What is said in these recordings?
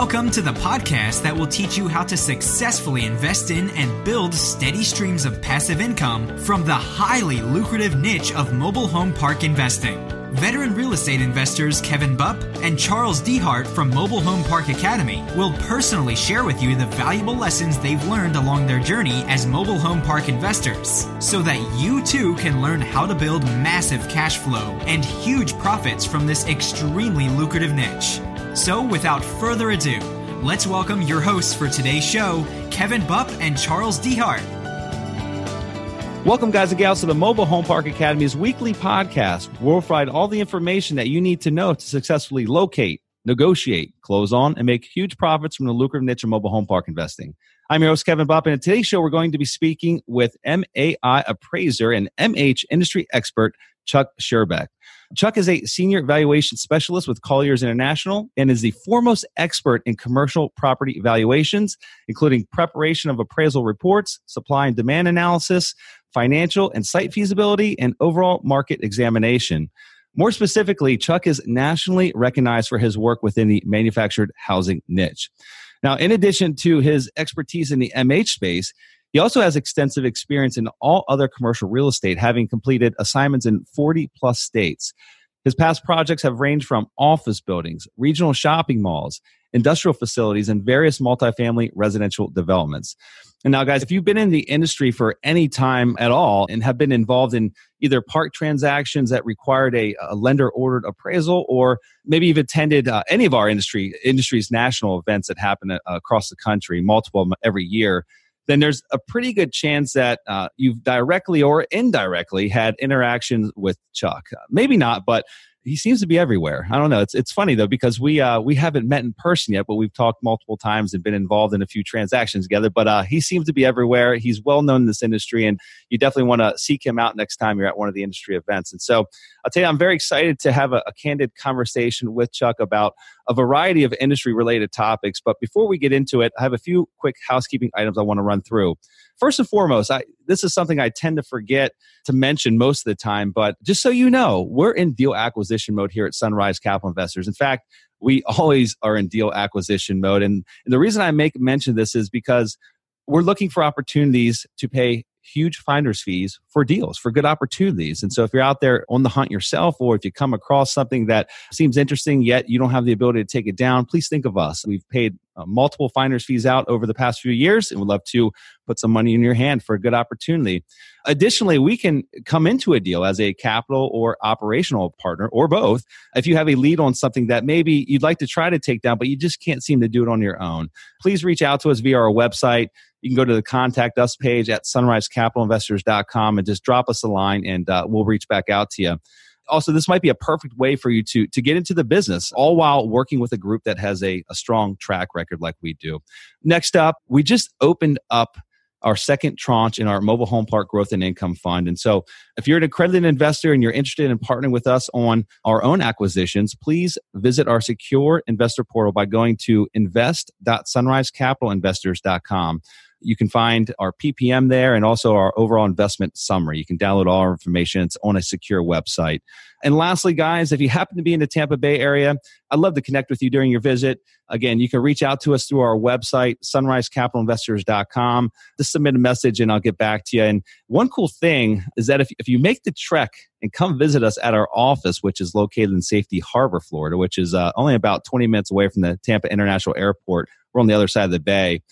Welcome to the podcast that will teach you how to successfully invest in and build steady streams of passive income from the highly lucrative niche of mobile home park investing. Veteran real estate investors Kevin Bupp and Charles Dehart from Mobile Home Park Academy will personally share with you the valuable lessons they've learned along their journey as mobile home park investors so that you too can learn how to build massive cash flow and huge profits from this extremely lucrative niche. So, without further ado, let's welcome your hosts for today's show, Kevin Bupp and Charles Dehart. Welcome, guys and gals, to the Mobile Home Park Academy's weekly podcast. We'll provide all the information that you need to know to successfully locate, negotiate, close on, and make huge profits from the lucrative niche of mobile home park investing. I'm your host, Kevin Bupp, and in today's show, we're going to be speaking with MAI appraiser and MH industry expert, Chuck Schierbeck. Chuck is a senior valuation specialist with Colliers International and is the foremost expert in commercial property valuations, including preparation of appraisal reports, supply and demand analysis, financial and site feasibility, and overall market examination. More specifically, Chuck is nationally recognized for his work within the manufactured housing niche. Now, in addition to his expertise in the MH space, he also has extensive experience in all other commercial real estate, having completed assignments in 40 plus states. His past projects have ranged from office buildings, regional shopping malls, industrial facilities, and various multifamily residential developments. And now, guys, if you've been in the industry for any time at all and have been involved in either park transactions that required a, a lender ordered appraisal, or maybe you've attended uh, any of our industry industry's national events that happen uh, across the country, multiple every year, then there's a pretty good chance that uh, you've directly or indirectly had interactions with Chuck. Maybe not, but he seems to be everywhere. I don't know. It's it's funny though because we uh, we haven't met in person yet, but we've talked multiple times and been involved in a few transactions together. But uh, he seems to be everywhere. He's well known in this industry, and you definitely want to seek him out next time you're at one of the industry events. And so I'll tell you, I'm very excited to have a, a candid conversation with Chuck about a variety of industry related topics. But before we get into it, I have a few quick housekeeping items I want to run through. First and foremost, I, this is something I tend to forget to mention most of the time, but just so you know, we're in deal acquisition mode here at Sunrise Capital Investors. In fact, we always are in deal acquisition mode. And, the reason I make mention this is because we're looking for opportunities to pay huge finder's fees for deals, for good opportunities. And so if you're out there on the hunt yourself, or if you come across something that seems interesting, yet you don't have the ability to take it down, please think of us. We've paid uh, multiple finder's fees out over the past few years and would love to put some money in your hand for a good opportunity. Additionally, we can come into a deal as a capital or operational partner or both if you have a lead on something that maybe you'd like to try to take down, but you just can't seem to do it on your own. Please reach out to us via our website. You can go to the contact us page at sunrisecapitalinvestors.com and just drop us a line and uh, we'll reach back out to you also this might be a perfect way for you to to get into the business all while working with a group that has a, a strong track record like we do next up we just opened up our second tranche in our mobile home park growth and income fund. And so, if you're an accredited investor and you're interested in partnering with us on our own acquisitions, please visit our secure investor portal by going to invest.sunrisecapitalinvestors.com. You can find our PPM there and also our overall investment summary. You can download all our information. It's on a secure website. And lastly, guys, if you happen to be in the Tampa Bay area, I'd love to connect with you during your visit. Again, you can reach out to us through our website, sunrisecapitalinvestors.com. Just submit a message and I'll get back to you. And one cool thing is that if, if you make the trek and come visit us at our office, which is located in Safety Harbor, Florida, which is uh, only about 20 minutes away from the Tampa International Airport, we're on the other side of the bay.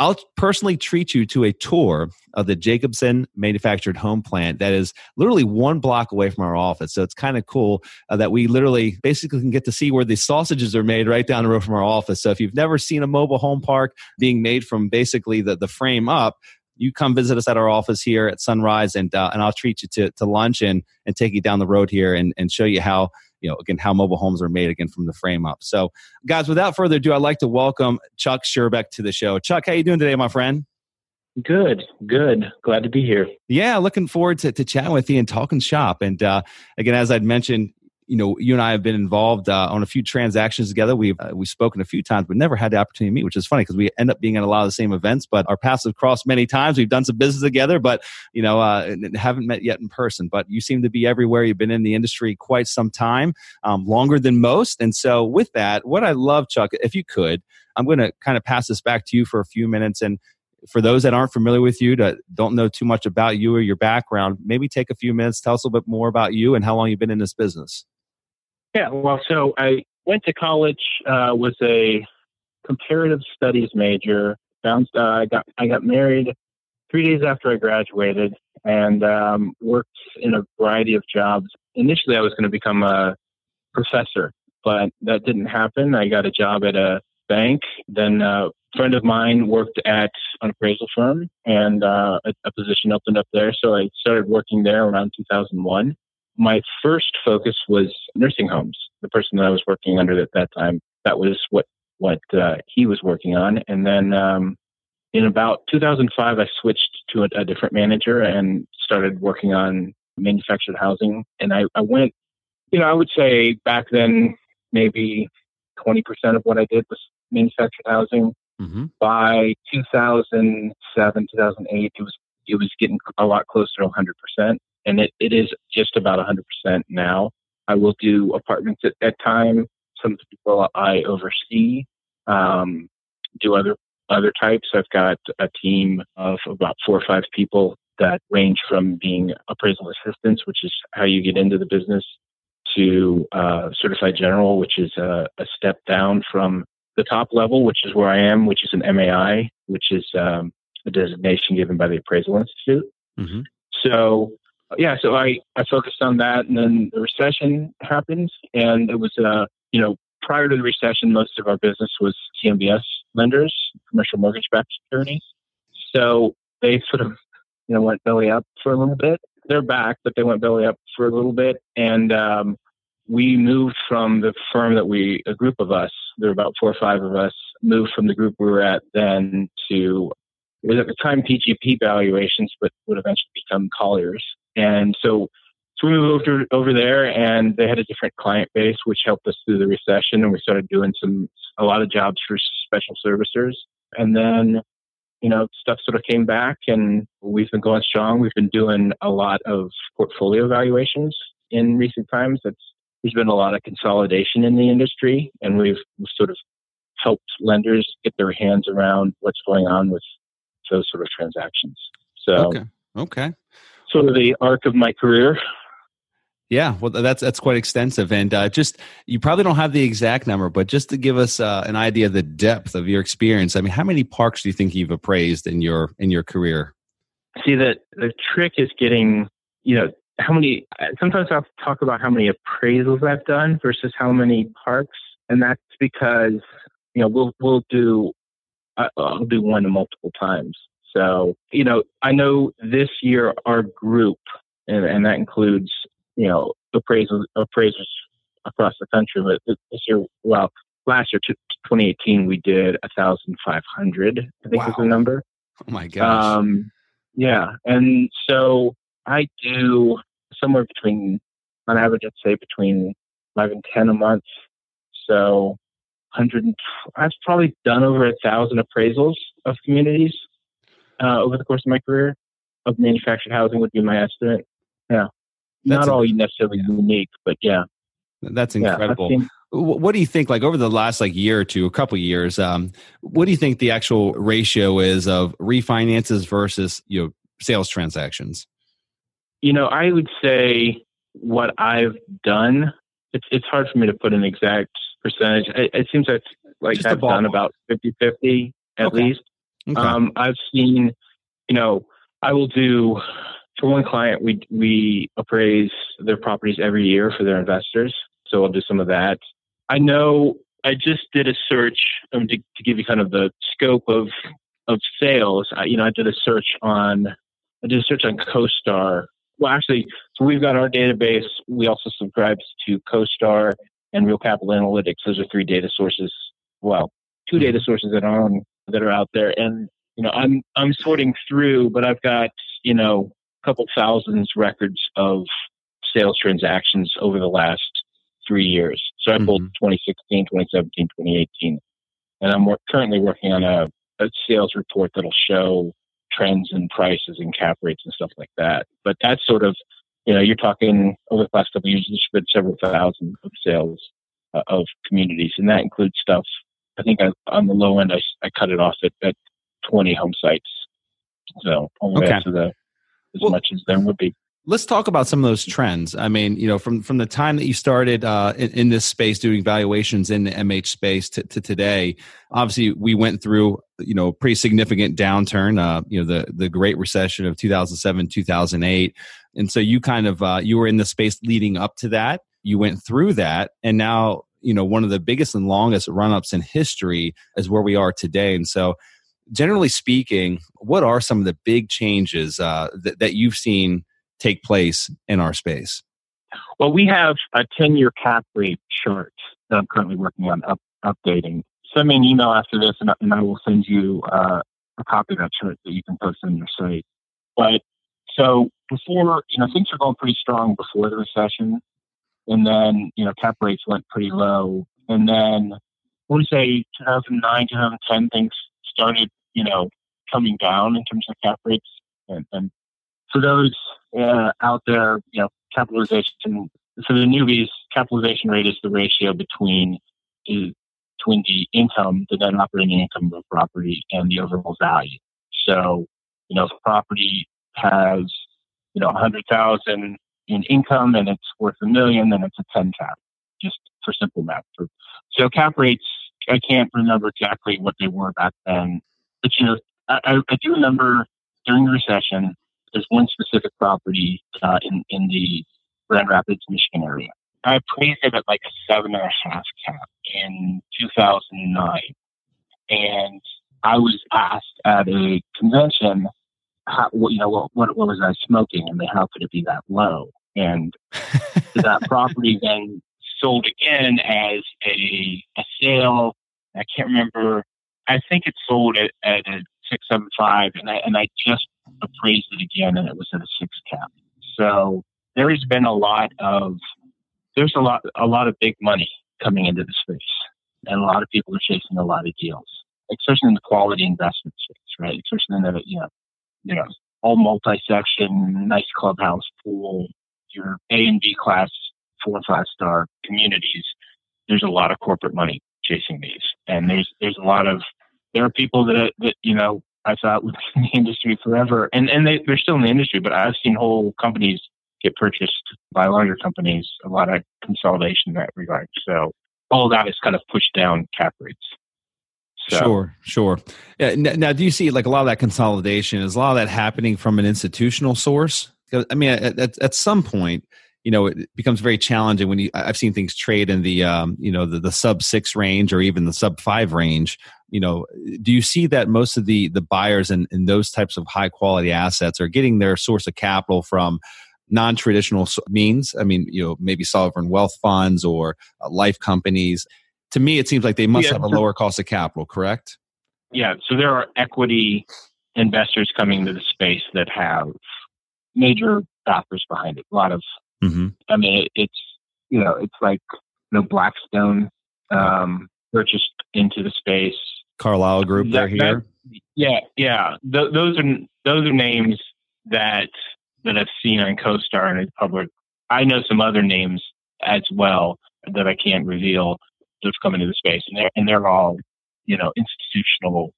I'll personally treat you to a tour of the Jacobsen manufactured home plant that is literally one block away from our office. So it's kind of cool uh, that we literally basically can get to see where the sausages are made right down the road from our office. So if you've never seen a mobile home park being made from basically the, the frame up, you come visit us at our office here at Sunrise, and uh, and I'll treat you to, to lunch and and take you down the road here and, and show you how you know, again, how mobile homes are made again from the frame up. So, guys, without further ado, I'd like to welcome Chuck Schierbeck to the show. Chuck, how you doing today, my friend? Good, good. Glad to be here. Yeah, looking forward to, to chatting with you and talking shop. And uh, again, as I'd mentioned, you know, you and I have been involved uh, on a few transactions together. We've uh, we've spoken a few times, but never had the opportunity to meet, which is funny because we end up being at a lot of the same events. But our paths have crossed many times. We've done some business together, but you know, uh, haven't met yet in person. But you seem to be everywhere. You've been in the industry quite some time, um, longer than most. And so, with that, what I love, Chuck, if you could, I'm going to kind of pass this back to you for a few minutes and for those that aren't familiar with you, that don't know too much about you or your background, maybe take a few minutes, tell us a little bit more about you and how long you've been in this business. Yeah, well, so I went to college, uh, was a comparative studies major. Bounced, uh, I got I got married three days after I graduated, and um, worked in a variety of jobs. Initially, I was going to become a professor, but that didn't happen. I got a job at a bank. Then a friend of mine worked at an appraisal firm, and uh, a, a position opened up there. So I started working there around 2001 my first focus was nursing homes. The person that I was working under at that time, that was what what uh, he was working on. And then um, in about 2005, I switched to a, a, different manager and started working on manufactured housing. And I, I went, you know, I would say back then maybe 20% of what I did was manufactured housing. Mm-hmm. By 2007, 2008, it was it was getting a lot closer to 100% and it, it is just about 100% now. I will do apartments at, at time. Some people I oversee um, do other other types. I've got a team of about four or five people that range from being appraisal assistants, which is how you get into the business, to uh, certified general, which is a, a, step down from the top level, which is where I am, which is an MAI, which is um, a designation given by the Appraisal Institute. Mm-hmm. So yeah, so I, I focused on that, and then the recession happened, and it was, uh, you know, prior to the recession, most of our business was CMBS lenders, commercial mortgage-backed securities. So they sort of, you know, went belly up for a little bit. They're back, but they went belly up for a little bit, and um, we moved from the firm that we, a group of us, there were about four or five of us, moved from the group we were at then to it was at the time PGP valuations, but would eventually become Colliers. And so, so we moved over, over there and they had a different client base, which helped us through the recession. And we started doing some, a lot of jobs for special servicers. And then, you know, stuff sort of came back and we've been going strong. We've been doing a lot of portfolio valuations in recent times. That's, there's been a lot of consolidation in the industry and we've, sort of helped lenders get their hands around what's going on with those sort of transactions. So, okay. Okay sort of the arc of my career. Yeah, well, that's that's quite extensive, and uh, just you probably don't have the exact number, but just to give us uh, an idea of the depth of your experience, I mean, how many parks do you think you've appraised in your in your career? See, that the trick is getting you know how many. Sometimes I'll talk about how many appraisals I've done versus how many parks, and that's because you know we'll we'll do I'll do one multiple times. So, you know, I know this year our group, and, and that includes, you know, appraisals, appraisers across the country, but this year, well, last year, 2018, we did 1,500, I think wow. was the number. Oh my gosh. Um, yeah. And so I do somewhere between, on average, I'd say between five and 10 a month. So 100, I've probably done over a thousand appraisals of communities uh, over the course of my career of manufactured housing would be my estimate. Yeah. That's Not all necessarily yeah. unique, but yeah. That's incredible. Yeah, what do you think like over the last like year or two a couple years um, what do you think the actual ratio is of refinances versus you know sales transactions you know i would say what i've done it's it's hard for me to put an exact percentage it, it seems like like Just i've done about 50 50 at okay. least Okay. Um, I've seen, you know, I will do for one client, we we appraise their properties every year for their investors. So I'll do some of that. I know I just did a search um, to, to, give you kind of the scope of of sales. I, you know, I did a search on I did a search on CoStar. Well, actually, so we've got our database. We also subscribe to CoStar and Real Capital Analytics. Those are three data sources. Well, two data sources that are on that are out there. And, you know, I'm, I'm sorting through, but I've got, you know, a couple thousands records of sales transactions over the last three years. So I pulled Mm-hmm. 2016, 2017, 2018, and I'm wor- currently working on a, a sales report that'll show trends in prices and cap rates and stuff like that. But that's sort of, you know, you're talking over the past couple of years, there's been several thousand of sales uh, of communities, and that includes stuff. I think I, on the low end, I, I cut it off at, at 20 home sites. So the Okay. to the as Well- much as there would be. Let's talk about some of those trends. I mean, you know, from from the time that you started uh, in, in this space doing valuations in the MH space to, to today, obviously we went through you know a pretty significant downturn. Uh, you know, the the Great Recession of two thousand seven, two thousand eight, and so you kind of uh, you were in the space leading up to that. You went through that, and now you know one of the biggest and longest run ups in history is where we are today. And so, generally speaking, what are some of the big changes uh, that, that you've seen? take place in our space? Well, we have a 10 year cap rate chart that I'm currently working on up, updating. Send me an email after this, and, I- and I will send you uh, a copy of that chart that you can post on your site. But so before, you know, things were going pretty strong before the recession, and then you know, cap rates went pretty low, and then I to say 2009, 2010, things started, you know, coming down in terms of cap rates, and, and for those uh, out there, you know, capitalization. So the newbies capitalization rate is the ratio between is between the income, the net operating income of a property, and the overall value. So, you know, if a property has, you know, a hundred thousand in income and it's worth a million, then it's a ten cap. Just for simple math. So cap rates, I can't remember exactly what they were back then, but you know, I, I, do remember during the recession there's one specific property uh, in in the Grand Rapids, Michigan area. I appraised it at like a seven and a half cap in 2009, and I was asked at a convention, how, you know, what, what what was I smoking, and how could it be that low? And that property then sold again as a a sale. I can't remember. I think it sold at, at a six seven five, and I and I just appraised it again, and it was at a six cap. So there has been a lot of there's a lot a lot of big money coming into the space, and a lot of people are chasing a lot of deals, especially in the quality investment space, right? Especially in the you know you know all multi-section, nice clubhouse, pool, your A and B class, four and five star communities. There's a lot of corporate money chasing these, and there's there's a lot of there are people that that you know I thought would be in the industry forever, and and they they're still in the industry, but I've seen whole companies get purchased by larger companies. A lot of consolidation in that regard. So all that has kind of pushed down cap rates. So, Sure, sure. Now, do you see like a lot of that consolidation? Is a lot of that happening from an institutional source? I mean, at, at, at some point, you know, it becomes very challenging when you. I've seen things trade in the, um, you know, the, the sub six range or even the sub five range. You know, do you see that most of the the buyers in, in those types of high quality assets are getting their source of capital from non-traditional means i mean you know maybe sovereign wealth funds or uh, life companies to me it seems like they must Yeah. have a lower cost of capital correct yeah, so there are equity investors coming into the space that have major factors behind it. A lot of mm-hmm. I mean, it, it's you know, it's like you know, Blackstone um, purchased into the space. Carlyle group they're That- that- here Yeah, yeah. Th- those are those are names that that I've seen on CoStar and in public. I know some other names as well that I can't reveal that've come into the space, and they're and they're all you know institutional,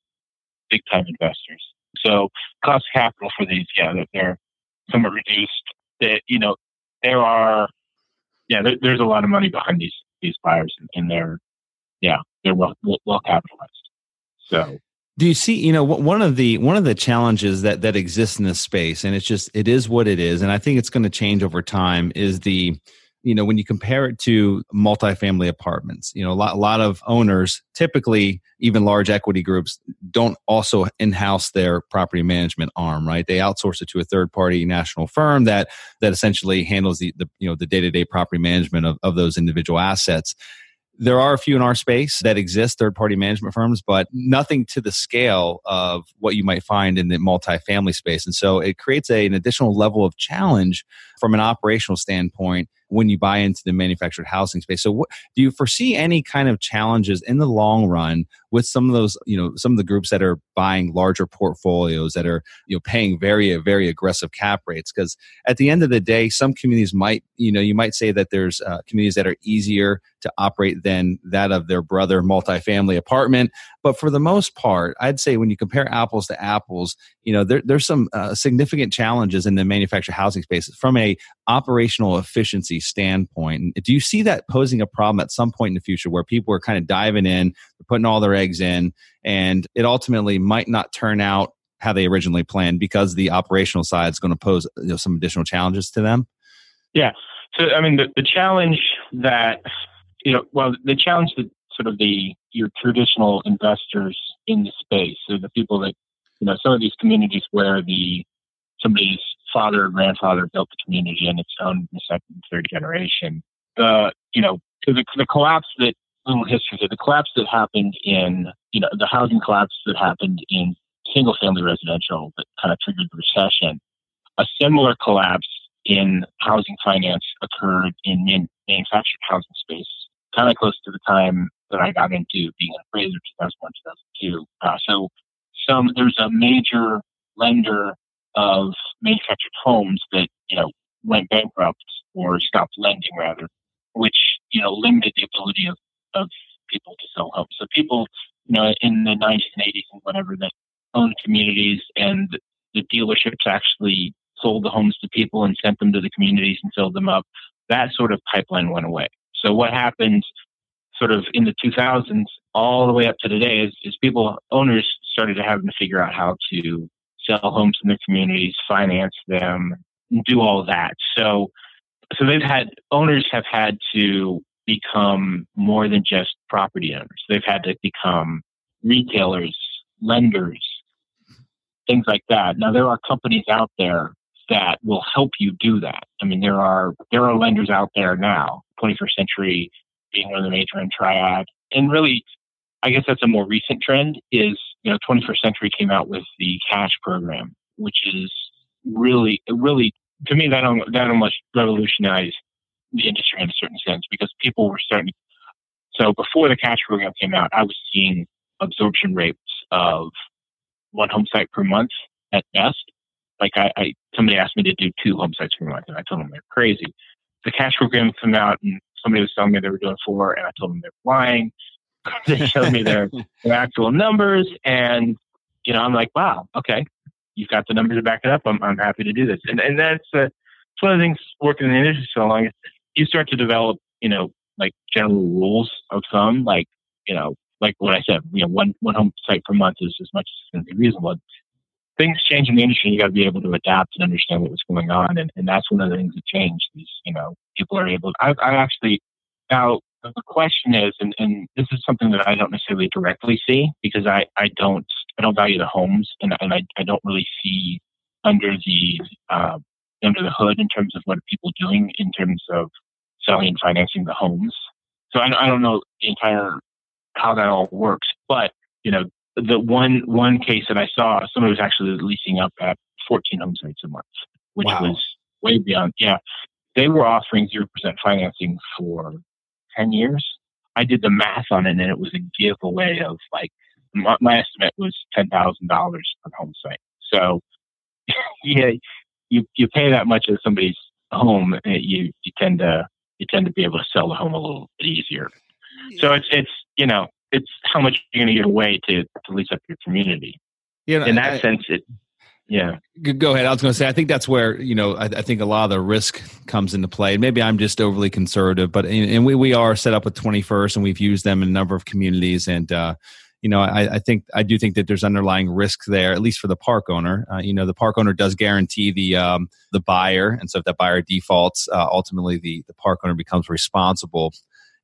big time investors. So cost capital for these, yeah, they're, they're somewhat reduced. That you know there are, yeah, there, there's a lot of money behind these these buyers, and, and they're yeah they're well well, well capitalized. So do you see you know one of the one of the challenges that that exists in this space and it's just it is what it is and i think it's going to change over time is the you know when you compare it to multifamily apartments you know a lot, a lot of owners typically even large equity groups don't also in-house their property management arm right they outsource it to a third party national firm that that essentially handles the, the you know the day-to-day property management of, of those individual assets there are a few in our space that exist, third party management firms, but nothing to the scale of what you might find in the multifamily space. And so it creates a, an additional level of challenge from an operational standpoint when you buy into the manufactured housing space. So, what, do you foresee any kind of challenges in the long run with some of those, you know, some of the groups that are buying larger portfolios that are, you know, paying very, very aggressive cap rates? Because at the end of the day, some communities might, you know, you might say that there's uh, communities that are easier to operate than that of their brother multifamily apartment. But for the most part, I'd say when you compare apples to apples, you know, there, there's some uh, significant challenges in the manufactured housing space from a operational efficiency standpoint. Do you see that posing a problem at some point in the future where people are kind of diving in, putting all their eggs in, and it ultimately might not turn out how they originally planned because the operational side is going to pose you know, some additional challenges to them? Yeah. So, I mean, the, the challenge that, you know, well, the challenge that sort of the your traditional investors in the space, so the people that, you know, some of these communities where the somebody's father or grandfather built the community and it's owned in the second and third generation. The, you know, the, the collapse that, little history the collapse that happened in, you know, the housing collapse that happened in single family residential that kind of triggered the recession. A similar collapse in housing finance occurred in manufactured housing space, kind of close to the time that I got into being an appraiser, 2001, 2002. Uh, so some there's a major lender of manufactured homes that you know went bankrupt or stopped lending rather, which you know limited the ability of, of people to sell homes. So people, you know, in the 90s and 80s and whatever that owned communities and the dealerships actually sold the homes to people and sent them to the communities and filled them up. That sort of pipeline went away. So what happened sort of in the 2000s all the way up to today is, is people, owners started to have to figure out how to sell homes in their communities, finance them, do all that. So, so they've had owners have had to become more than just property owners. They've had to become retailers, lenders, things like that. Now there are companies out there that will help you do that. I mean, there are there are lenders out there now. 21st Century being one of the major in Triad, and really, I guess that's a more recent trend. Is you know, 21st Century came out with the cash program, which is really, really, to me, that, that almost revolutionized the industry in a certain sense because people were starting. So before the cash program came out, I was seeing absorption rates of one home site per month at best. Like I, I somebody asked me to do two home sites per month, and I told them they're crazy. The cash program came out, and somebody was telling me they were doing four, and I told them they're lying. they showed me their, their actual numbers, and you know, I'm like, wow, okay, you've got the numbers to back it up. I'm, I'm happy to do this, and and that's uh, it's one of the things working in the industry so long. Is you start to develop, you know, like general rules of thumb, like you know, like what I said, you know, one one home site per month is as much as going to be reasonable. Things change in the industry. You got to be able to adapt and understand what was going on, and, and that's one of the things that changed. Is you know, people are able. I, I actually now the question is, and, and this is something that I don't necessarily directly see because I, I don't I don't value the homes and, and I, I don't really see under the uh, under the hood in terms of what are people doing in terms of selling and financing the homes. So I, I don't know the entire how that all works, but you know the one one case that I saw, somebody was actually leasing up at 14 home sites a month, which wow. was way beyond. Yeah, they were offering zero percent financing for 10 years. I did the math on it and it was a giveaway of like, my, my estimate was $10,000 per home site. So, yeah, you, you pay that much of somebody's home, eh, you, you tend to, you tend to be able to sell the home a little bit easier. So it's, it's, you know, it's how much you're going to get away to, to lease up your community. You know, in that I, sense, it, yeah. Go ahead. I was going to say, I think that's where, you know, I, I, think a lot of the risk comes into play. Maybe I'm just overly conservative, but, and we, we are set up with 21st and we've used them in a number of communities. And, uh, you know, I, I think, I do think that there's underlying risk there, at least for the park owner. Uh, you know, the park owner does guarantee the, um, the buyer. And so if that buyer defaults, uh, ultimately the, the park owner becomes responsible.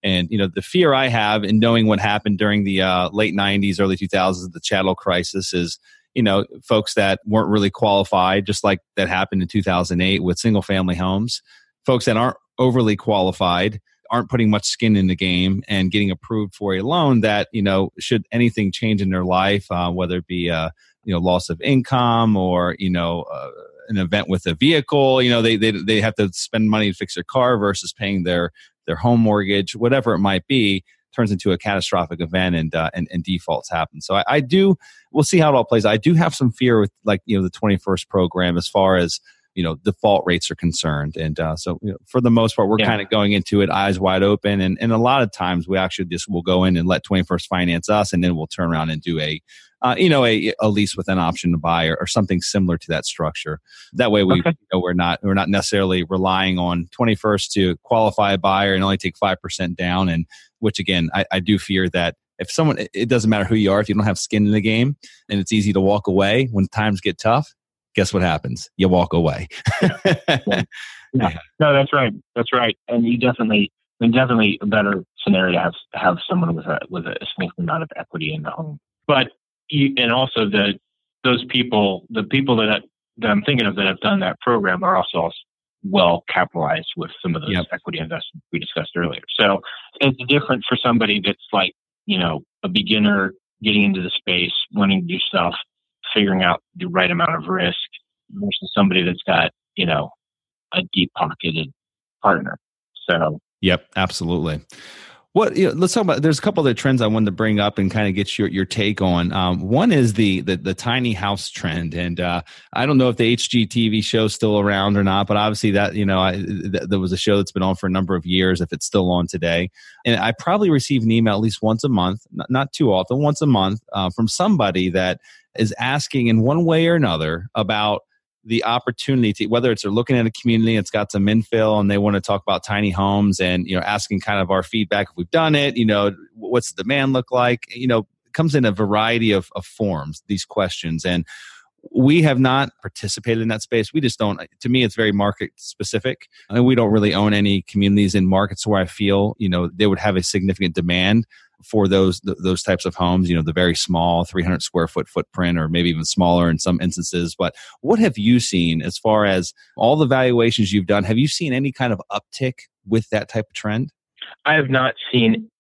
And you know the fear I have in knowing what happened during the uh, late '90s, early 2000s, the chattel crisis, is you know folks that weren't really qualified just like that happened in 2008 with single family homes folks that aren't overly qualified aren't putting much skin in the game and getting approved for a loan that you know should anything change in their life uh, whether it be uh, you know loss of income or you know uh, an event with a vehicle. You know, they they they have to spend money to fix their car versus paying their their home mortgage, whatever it might be turns into a catastrophic event and uh, and, and defaults happen. So I, I, do. We'll see how it all plays. I do have some fear with like you know the 21st program as far as you know default rates are concerned and uh, so you know, for the most part we're yeah. kind of going into it eyes wide open and, and a lot of times we actually just will go in and let 21st finance us and then we'll turn around and do a uh, you know a, a, lease with an option to buy or, or, something similar to that structure that way we okay. you know, we're not we're not necessarily relying on 21st to qualify a buyer and only take 5% down and which again I, I do fear that if someone it doesn't matter who you are if you don't have skin in the game and it's easy to walk away when times get tough guess what happens? You walk away. yeah. Yeah. No, that's right. That's right. And you definitely, I mean, definitely a better scenario to have have someone with a with a significant amount of equity in the home. But you, and also the those people, the people that that I'm thinking of that have done that program are also well capitalized with some of those yep. equity investments we discussed earlier. So it's different for somebody that's like you know a beginner getting into the space, wanting to do stuff, figuring out the right amount of risk versus somebody that's got, you know, a deep pocketed partner. So, yep, absolutely. What you know, let's talk about. There's a couple of trends I wanted to bring up and kind of get your your take on. Um, one is the, the the tiny house trend, and uh, I don't know if the HGTV show is still around or not, but obviously that you know I, th- there was a show that's been on for a number of years. If it's still on today, and I probably receive an email at least once a month, not, not too often, once a month, uh, from somebody that is asking in one way or another about the opportunity to whether it's they're looking at a community it's got some infill and they want to talk about tiny homes and you know asking kind of our feedback if we've done it you know what's the demand look like? You know comes in a variety of, of forms these questions and we have not participated in that space. We just don't to me it's very market specific and we don't really own any communities in markets where i feel you know they would have a significant demand for those th- those types of homes you know the very small 300 square foot footprint or maybe even smaller in some instances. But what have you seen as far as all the valuations you've done? Have you seen any kind of uptick with that type of trend? I have not seen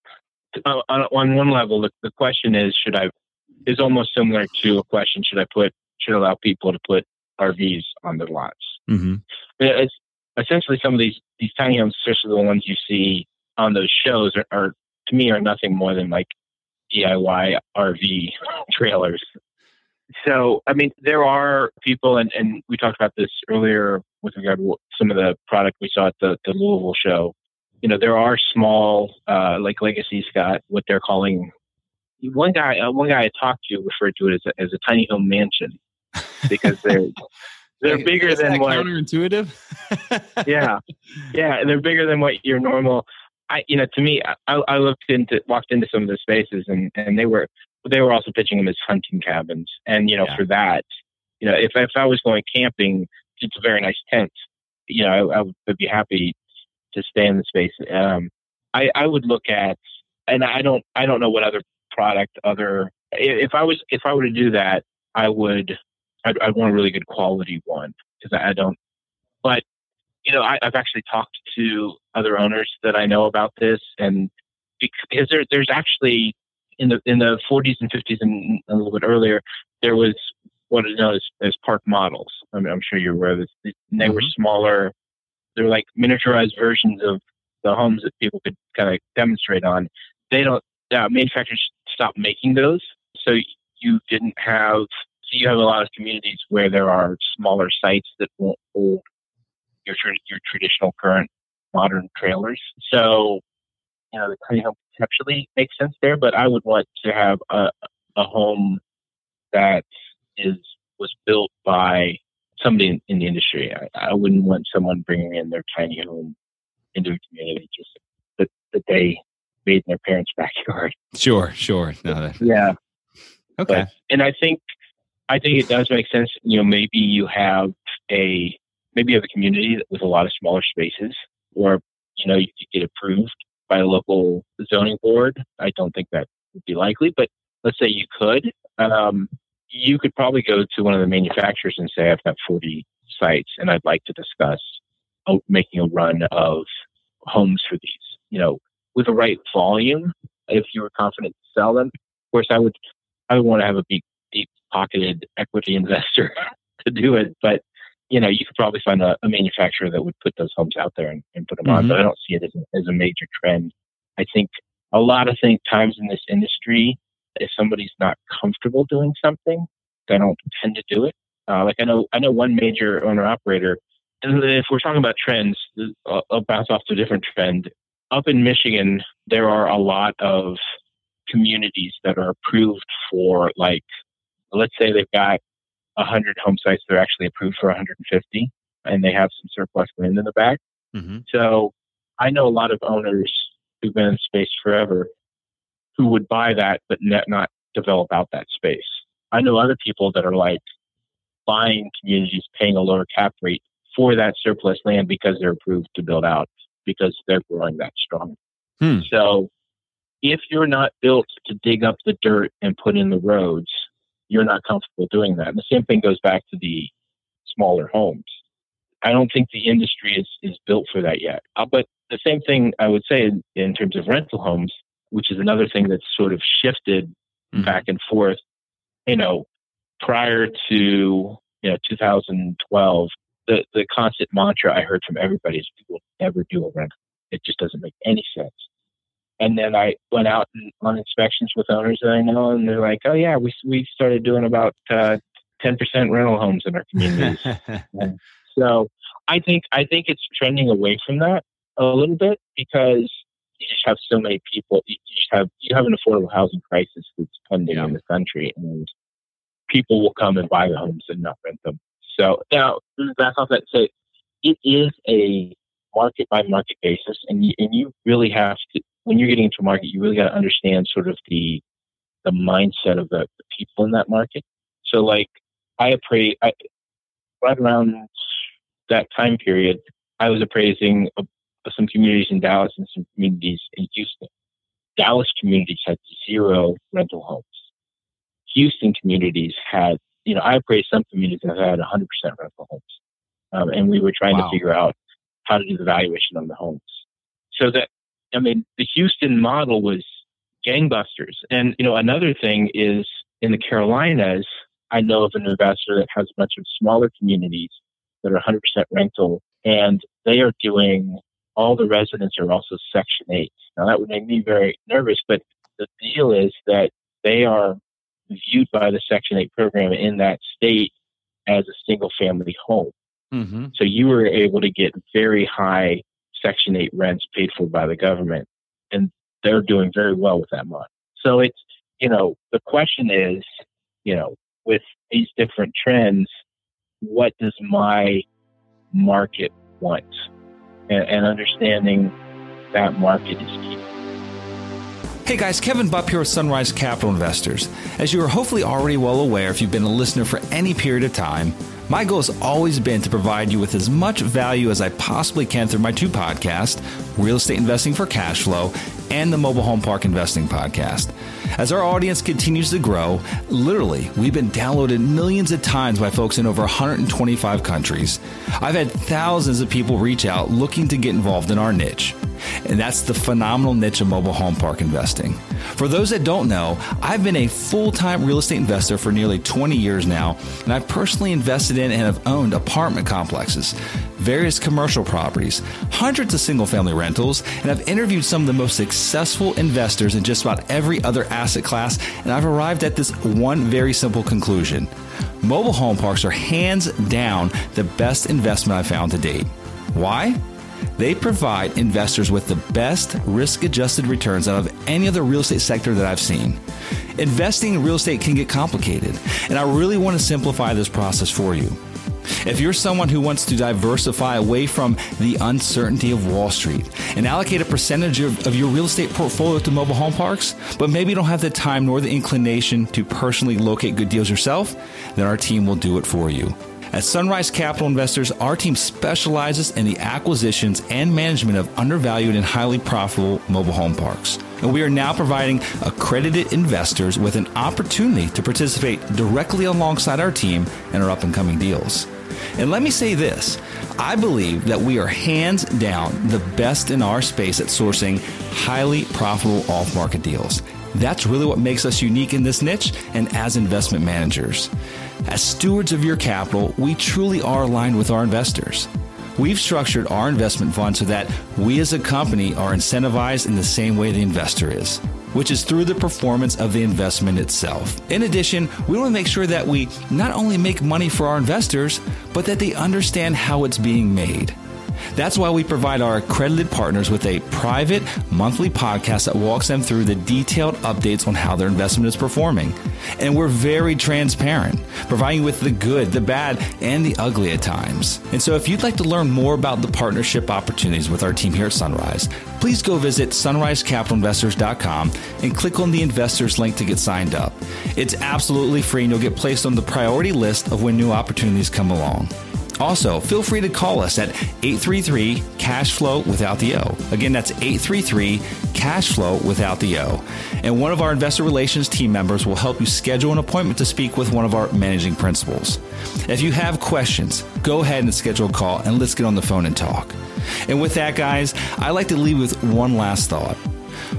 uh, on, on one level the, the question is should i is almost similar to a question should i put should allow people to put rvs on their lots? Mm-hmm. it's essentially some of these these tiny homes especially the ones you see on those shows are, are to me are nothing more than like DIY RV trailers. So, I mean, there are people, and, and we talked about this earlier with regard to some of the product we saw at the, the Louisville show. You know, there are small, uh, like Legacy Scott, what they're calling one guy. Uh, one guy I talked to referred to it as a, as a tiny home mansion because they're they're bigger than what counterintuitive. yeah, yeah, they're bigger than what your normal I, you know, to me, I, I looked into, walked into some of the spaces, and and they were, they were also pitching them as hunting cabins, and you know, yeah. for that, you know, if if I was going camping, it's a very nice tent. You know, I, I would be happy to stay in the space. Um, I I would look at, and I don't I don't know what other product other if I was if I were to do that, I would I'd, I'd want a really good quality one because I, I don't. But you know, I, have actually talked to other owners that I know about this, and because there, there's actually in the in the 40s and 50s and a little bit earlier, there was what is known as, as park models. I mean, I'm sure you're aware of this. And they mm-hmm. were smaller. They're like miniaturized versions of the homes that people could kind of demonstrate on. They don't. Uh, manufacturers stopped making those, so you didn't have. So you have a lot of communities where there are smaller sites that won't hold your your traditional current modern trailers. So, you know, the tiny home conceptually makes sense there, but I would want to have a a home that is was built by somebody in, in the industry. I, I, wouldn't want someone bringing in their tiny home into a community just that, that they made in their parents' backyard. Sure, sure. No. Yeah. Okay. But, and I think I think it does make sense. You know, maybe you have a maybe you have a community with a lot of smaller spaces, or you know you could get approved by a local zoning board. I don't think that would be likely, but let's say you could. Um, you could probably go to one of the manufacturers and say, "I've got 40 sites, and I'd like to discuss making a run of homes for these." You know, with the right volume, if you were confident to sell them. Of course, I would. I would want to have a big, deep pocketed equity investor to do it, but you know, you could probably find a, a manufacturer that would put those homes out there and, and put them mm-hmm. on, but I don't see it as a, as a major trend. I think a lot of things times in this industry, if somebody's not comfortable doing something, they don't tend to do it. Uh, like I know, I know one major owner operator. And if we're talking about trends, I'll, I'll bounce off to a different trend. Up in Michigan, there are a lot of communities that are approved for like, let's say they've got 100 home sites that are actually approved for 150 and they have some surplus land in the back. Mm-hmm. So I know a lot of owners who've been in space forever who would buy that but not develop out that space. I know other people that are like buying communities, paying a lower cap rate for that surplus land because they're approved to build out because they're growing that strong. Hmm. So if you're not built to dig up the dirt and put in the roads, you're not comfortable doing that. And the same thing goes back to the smaller homes. I don't think the industry is, is built for that yet. Uh, but the same thing I would say in, in, terms of rental homes, which is another thing that's sort of shifted mm-hmm. back and forth. You know, prior to you know 2012, the the constant mantra I heard from everybody is people never do a rental. It just doesn't make any sense. And then I went out on inspections with owners that I know, and they're like, "Oh yeah, we we started doing about uh, ten percent rental homes in our communities." so I think I think it's trending away from that a little bit because you just have so many people. You just have you have an affordable housing crisis that's pending yeah. in the country, and people will come and buy the homes and not rent them. So now back off that say it is a market by market basis, and you, and you really have to when you're getting into a market, you really got to understand sort of the the mindset of the, the people in that market. So, like, I appraise I, right around that time period, I was appraising a, some communities in Dallas and some communities in Houston. Dallas communities had zero rental homes. Houston communities had, you know, I appraised some communities that had 100% rental homes. Um, and we were trying wow. to figure out how to do the valuation on the homes. So that I mean, the Houston model was gangbusters. And, you know, another thing is in the Carolinas, I know of an investor that has a bunch of smaller communities that are 100% rental, and they are doing all the residents are also Section 8. Now, that would make me very nervous, but the deal is that they are viewed by the Section 8 program in that state as a single family home. Mm-hmm. So you were able to get very high Section 8 rents paid for by the government. And they're doing very well with that money. So it's, you know, the question is, you know, with these different trends, what does my market want? And, and understanding that market is key. Hey guys, Kevin Bupp here with Sunrise Capital Investors. As you are hopefully already well aware if you've been a listener for any period of time, my goal has always been to provide you with as much value as I possibly can through my two podcasts, Real Estate Investing for Cash Flow and the Mobile Home Park Investing Podcast. As our audience continues to grow, literally, we've been downloaded millions of times by folks in over 125 countries. I've had thousands of people reach out looking to get involved in our niche. And that's the phenomenal niche of mobile home park investing. For those that don't know, I've been a full time real estate investor for nearly 20 years now, and I've personally invested in and have owned apartment complexes, various commercial properties, hundreds of single family rentals, and I've interviewed some of the most successful investors in just about every other asset class, and I've arrived at this one very simple conclusion. Mobile home parks are hands down the best investment I've found to date. Why? They provide investors with the best risk adjusted returns out of any other real estate sector that I've seen. Investing in real estate can get complicated, and I really want to simplify this process for you. If you're someone who wants to diversify away from the uncertainty of Wall Street and allocate a percentage of, of, your real estate portfolio to mobile home parks, but maybe you don't have the time nor the inclination to personally locate good deals yourself, then our team will do it for you. At Sunrise Capital Investors, our team specializes in the acquisitions and management of undervalued and highly profitable mobile home parks. And we are now providing accredited investors with an opportunity to participate directly alongside our team in our up and coming deals. And let me say this I believe that we are hands down the best in our space at sourcing highly profitable off market deals. That's really what makes us unique in this niche and as investment managers. As stewards of your capital, we truly are aligned with our investors. We've structured our investment fund so that we as a company are incentivized in the same way the investor is, which is through the performance of the investment itself. In addition, we want to make sure that we not only make money for our investors, but that they understand how it's being made. That's why we provide our accredited partners with a private monthly podcast that walks them through the detailed updates on how their investment is performing. And we're very transparent, providing you with the good, the bad, and the ugly at times. And so if you'd like to learn more about the partnership opportunities with our team here at Sunrise, please go visit sunrisecapitalinvestors.com and click on the investors link to get signed up. It's absolutely free and you'll get placed on the priority list of when new opportunities come along. Also, feel free to call us at 833 Cash Flow without the O. Again, that's 833 Cash Flow without the O. And one of our investor relations team members will help you schedule an appointment to speak with one of our managing principals. If you have questions, go ahead and schedule a call and let's get on the phone and talk. And with that, guys, I'd like to leave with one last thought.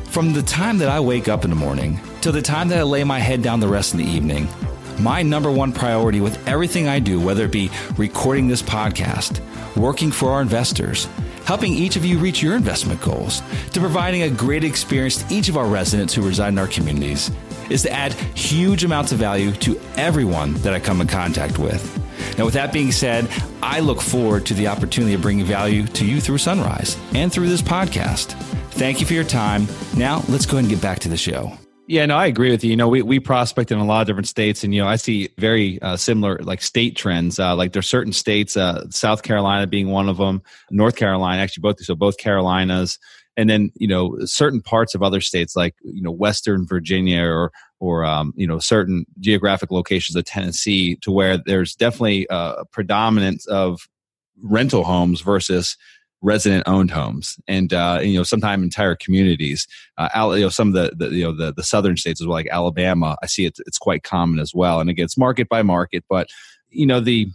From the time that I wake up in the morning till the time that I lay my head down the rest of the evening, my number one priority with everything I do, whether it be recording this podcast, working for our investors, helping each of you reach your investment goals, to providing a great experience to each of our residents who reside in our communities, is to add huge amounts of value to everyone that I come in contact with. Now, with that being said, I look forward to the opportunity of bringing value to you through Sunrise and through this podcast. Thank you for your time. Now, let's go ahead and get back to the show. Yeah, no, I agree with you. You know, we, we prospect in a lot of different states, and you know, I see very uh, similar like state trends. Uh, like there's certain states, uh, South Carolina being one of them, North Carolina, actually both. So both Carolinas, and then you know, certain parts of other states like you know, Western Virginia or or um, you know, certain geographic locations of Tennessee, to where there's definitely a predominance of rental homes versus resident owned homes. And uh, you know sometimes entire communities uh, you know some of the, the, you know the, the southern states as well like alabama i see it, it's quite common as well. And again it's market by market but you know the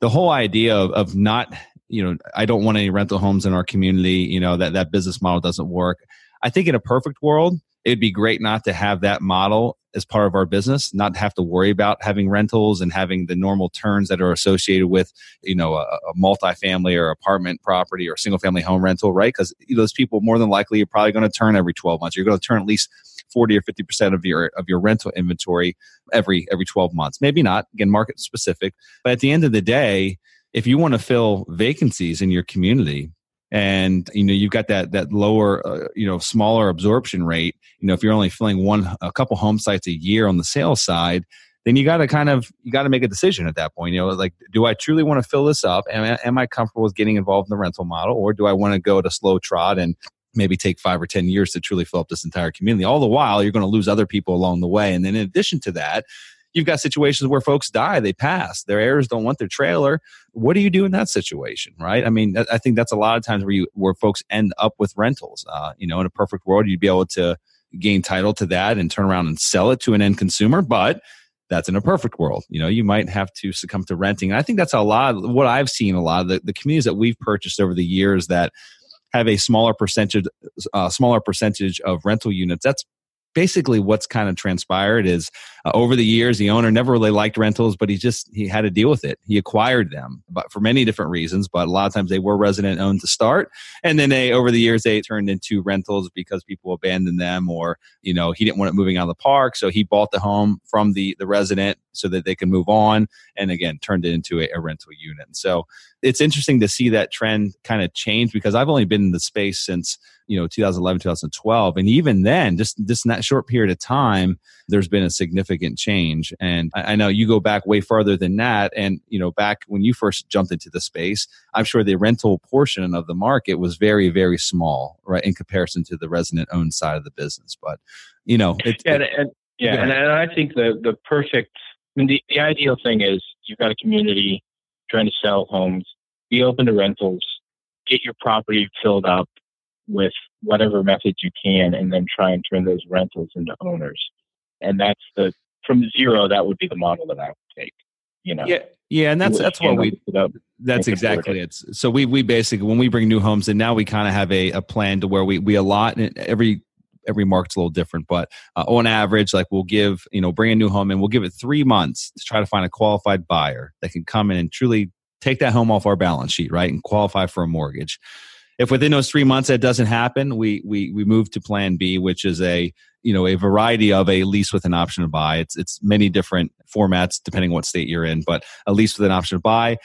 the whole idea of, of not you know i don't want any rental homes in our community you know that that business model doesn't work. I think in a perfect world it'd be great not to have that model as part of our business, not have to worry about having rentals and having the normal turns that are associated with, you know, a, a multifamily or apartment property or single family home rental, right? Because those people more than likely are probably going to turn every 12 months. You're going to turn at least 40 or 50% of your of your rental inventory every every 12 months. Maybe not, again, market specific. But at the end of the day, if you want to fill vacancies in your community, and you know you've got that that lower uh, you know smaller absorption rate. You know if you're only filling one a couple home sites a year on the sales side then you got to kind of you got to make a decision at that point. You know like do i truly want to fill this up? Am, am i comfortable with getting involved in the rental model? Or do i want to go to slow trot and maybe take five or ten years to truly fill up this entire community? All the while you're going to lose other people along the way. And then in addition to that you've got situations where folks die, they pass, their heirs don't want their trailer. What do you do in that situation, right? I mean, I think that's a lot of times where you where folks end up with rentals. Uh, you know, in a perfect world, you'd be able to gain title to that and turn around and sell it to an end consumer, but that's in a perfect world. You know, you might have to succumb to renting. And I think that's a lot of what I've seen a lot of the, the communities that we've purchased over the years that have a smaller percentage, uh, smaller percentage of rental units. That's basically what's kind of transpired is uh, over the years the owner never really liked rentals but he just he had to deal with it. He acquired them but for many different reasons but a lot of times they were resident owned to start. And then they over the years they turned into rentals because people abandoned them or you know he didn't want it moving out of the park. So he bought the home from the the resident so that they can move on and again turned it into a, a rental unit. And so it's interesting to see that trend kind of change because i've only been in the space since you know 2011 2012 and even then just just in that short period of time there's been a significant change. And I, I, know you go back way farther than that. And you know back when you first jumped into the space i'm sure the rental portion of the market was very very small right in comparison to the resident owned side of the business. But you know it, yeah, it, and, yeah, and, and i think the the perfect I mean, the, the ideal thing is you've got a community trying to sell homes be open to rentals get your property filled up with whatever method you can and then try and turn those rentals into owners. And that's the from zero, that would be the model that I would take. You know. Yeah. Yeah, and that's that's what we that's exactly it. So we we basically when we bring new homes and now we kind of have a, a plan to where we we allot every every market's a little different, but uh, on average, like we'll give, you know, bring a new home and we'll give it three months to try to find a qualified buyer that can come in and truly take that home off our balance sheet, right, and qualify for a mortgage. If within those three months that doesn't happen, we we we move to Plan B, which is a you know a variety of a lease with an option to buy. It's it's many different formats depending on what state you're in, but a lease with an option to buy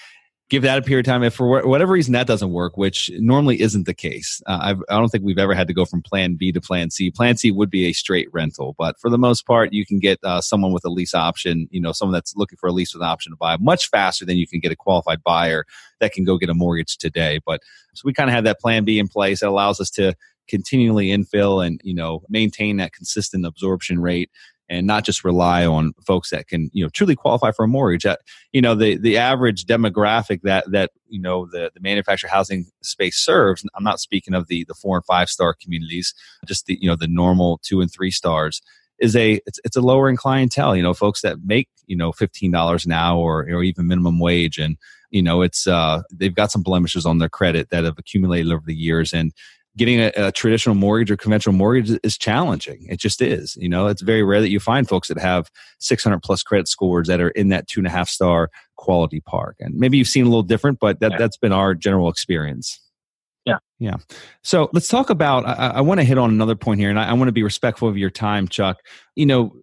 give that a period of time. If for whatever reason that doesn't work, which normally isn't the case, uh, I've, I do not think we've ever had to go from Plan B to Plan C. Plan C would be a straight rental, but for the most part, you can get uh, someone with a lease option. You know, someone that's looking for a lease with an option to buy much faster than you can get a qualified buyer that can go get a mortgage today. But so we kind of have that Plan B in place that allows us to continually infill and you know maintain that consistent absorption rate and not just rely on folks that can you know truly qualify for a mortgage you know the the average demographic that that you know the the manufactured housing space serves i'm not speaking of the the four and five star communities just the you know the normal two and three stars is a it's, it's a lower in clientele you know folks that make you know $15 an hour or, or even minimum wage. And you know it's uh they've got some blemishes on their credit that have accumulated over the years. And getting a, a, traditional mortgage or conventional mortgage is challenging. It just is. You know, it's very rare that you find folks that have 600 plus credit scores that are in that two and a half star quality park. And maybe you've seen a little different, but that, that's been our general experience. Yeah. Yeah. So let's talk about, I, I want to hit on another point here and I, I want to be respectful of your time, Chuck. You know,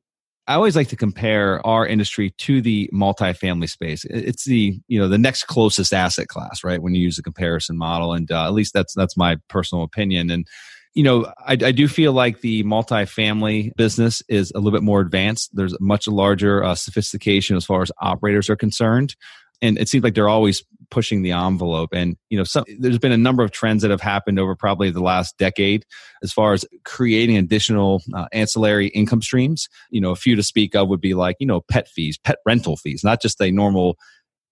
I always like to compare our industry to the multifamily space. It's the you know the next closest asset class, right? When you use a comparison model, and uh, at least that's that's my personal opinion. And you know, I, I, do feel like the multifamily business is a little bit more advanced. There's much larger uh, sophistication as far as operators are concerned and it seems like they're always pushing the envelope. And you know some, there's been a number of trends that have happened over probably the last decade as far as creating additional uh, ancillary income streams. You know a few to speak of would be like you know pet fees pet rental fees not just a normal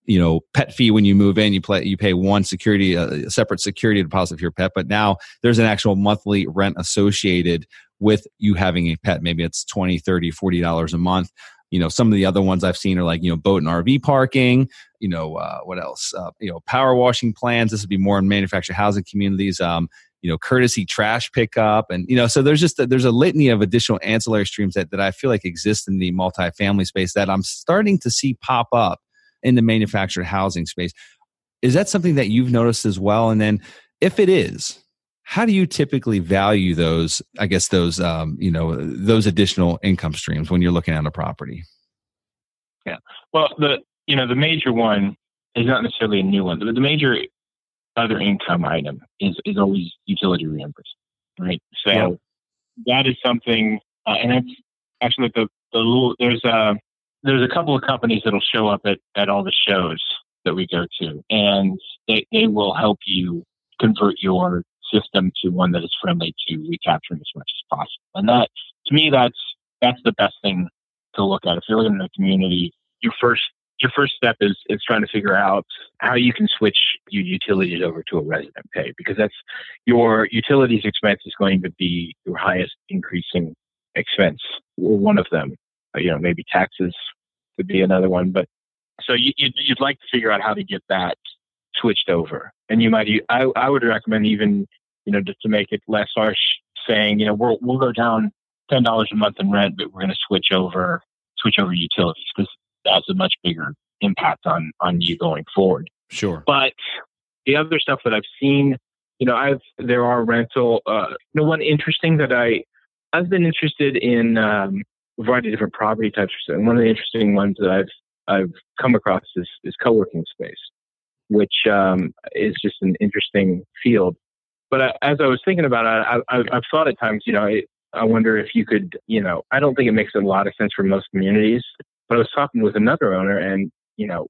you know pet fee when you move in you play you pay one security uh, a separate security deposit for your pet but now there's an actual monthly rent associated with you having a pet. Maybe it's 20 30 40 dollars a month you know some of the other ones i've seen are like you know boat and rv parking you know uh, what else? Uh, you know power washing plans. This would be more in manufactured housing communities um, you know courtesy trash pickup and you know so there's just a, there's a litany of additional ancillary streams that, that i feel like exist in the multifamily space that i'm starting to see pop up in the manufactured housing space. Is that something that you've noticed as well? And then if it is how do you typically value those i guess those um, you know those additional income streams when you're looking at a property? Yeah. Well the you know the major one is not necessarily a new one but the major other income item is is always utility reimbursement right? So yeah. that is something uh, and it's actually the the little there's a there's a couple of companies that'll show up at at all the shows that we go to and they, they will help you convert your system to one that is friendly to recapturing as much as possible. And that, to me, that's that's the best thing to look at. If you're living in a community, your first your first step is is trying to figure out how you can switch your utilities over to a resident pay because that's your utilities expense is going to be your highest increasing expense or one of them. Uh, you know, maybe taxes could be another one, but so you, you'd like to figure out how to get that switched over. And you might, I, I would recommend even, you know, just to make it less harsh, saying, you know, we'll, we'll go down $10 a month in rent, but we're going to switch over, switch over utilities because that's a much bigger impact on, on you going forward. Sure. But the other stuff that I've seen, you know, I've, there are rental, uh, you know, one interesting that I, I've been interested in, um, a variety of different property types. And one of the interesting ones that I've, I've come across is, is co-working space which um, is just an interesting field. But I, as I was thinking about it, I, have thought at times, you know, I, I wonder if you could, you know, I don't think it makes a lot of sense for most communities. But I was talking with another owner, and you know,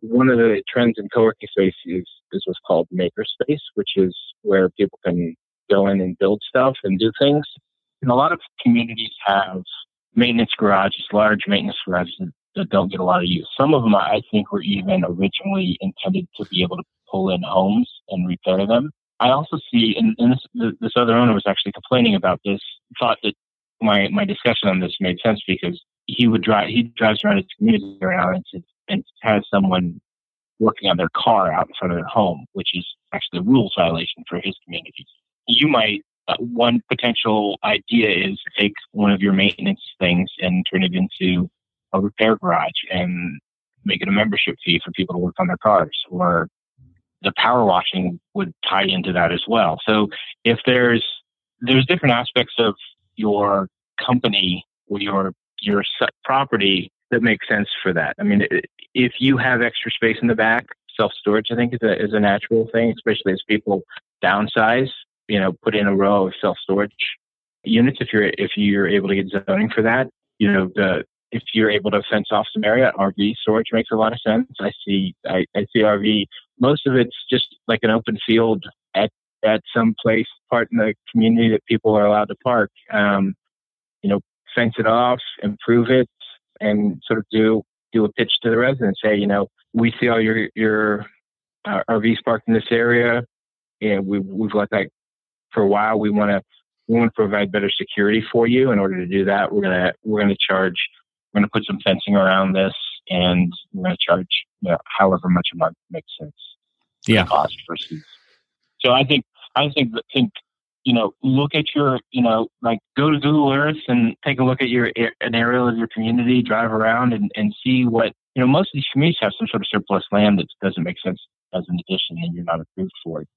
one of the trends in co-working space is, is what's called makerspace, which is where people can go in and build stuff and do things. And a lot of communities have maintenance garages, large maintenance garages that don't get a lot of use. Some of them, I think, were even originally intended to be able to pull in homes and repair them. I also see, and, and this, this other owner was actually complaining about this, thought that my, my discussion on this made sense because he would drive, he drives around his community around and, and has someone working on their car out in front of their home, which is actually a rules violation for his community. You might uh, one potential idea is take one of your maintenance things and turn it into a repair garage and make it a membership fee for people to work on their cars or the power washing would tie into that as well. So if there's there's different aspects of your company or your your property that make sense for that. I mean, if you have extra space in the back, self storage I think is a is a natural thing, especially as people downsize. You know, put in a row of self storage units if you're if you're able to get zoning for that. You know, the if you're able to fence off some area, RV storage makes a lot of sense. I see I, I see RV most of it's just like an open field at at some place part in the community that people are allowed to park. Um, you know, fence it off, improve it, and sort of do do a pitch to the residents. Say, you know, we see all your your uh, RVs parked in this area, and we we've let that for a while. We want to we want to provide better security for you. In order to do that, we're gonna we're gonna charge. We're gonna put some fencing around this, and we're gonna charge you know, however much a month makes sense yeah. cost versus. So I think I think think you know look at your you know like go to Google Earth and take a look at your an area of your community, drive around and and see what you know. Most of these communities have some sort of surplus land that doesn't make sense as an addition, and you're not approved for it.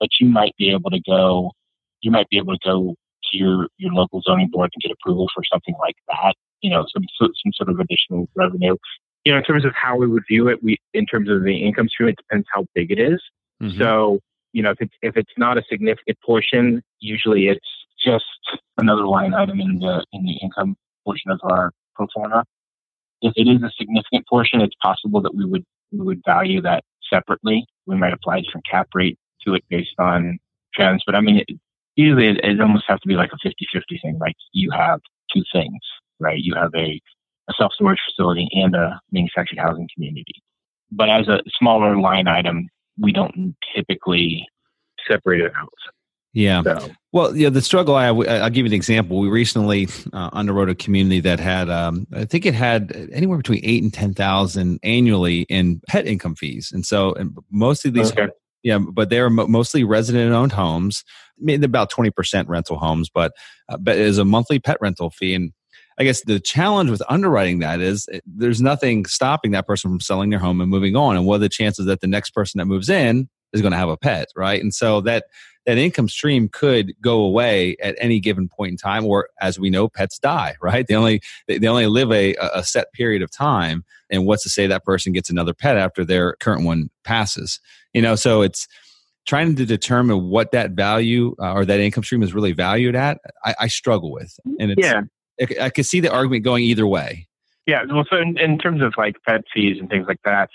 But you might be able to go. You might be able to go to your your local zoning board and get approval for something like that. You know, some some sort of additional revenue you know, in terms of how we would view it, we in terms of the income stream, it depends how big it is. Mm-hmm. So, you know, if it's if it's not a significant portion, usually it's just another line item in the in the income portion of our pro forma. If it is a significant portion, it's possible that we would we would value that separately. We might apply a different cap rate to it based on trends. But I mean, it, usually it, it almost has to be like a 50-50 thing. Like you have two things, right? You have a a self storage facility and a manufactured housing community. But as a smaller line item, we don't typically separate it out. Yeah. So. Well, yeah, the struggle, I, I'll give you an example. We recently uh, underwrote a community that had, um, I think it had anywhere between eight and 10,000 annually in pet income fees. And so and most of these, okay. yeah, but they're mostly resident owned homes, maybe about 20% rental homes, but, uh, but as a monthly pet rental fee. And I guess the challenge with underwriting that is eh, there's nothing stopping that person from selling their home and moving on. And what are the chances that the next person that moves in is going to have a pet, right? And so that that income stream could go away at any given point in time, or as we know, pets die, right? They only they only live a, a set period of time. And what's to say that person gets another pet after their current one passes? You know, so it's trying to determine what that value uh, or that income stream is really valued at. I, I struggle with, and it's, yeah, I could see the argument going either way. Yeah, well, so in, in, terms of like pet fees and things like that,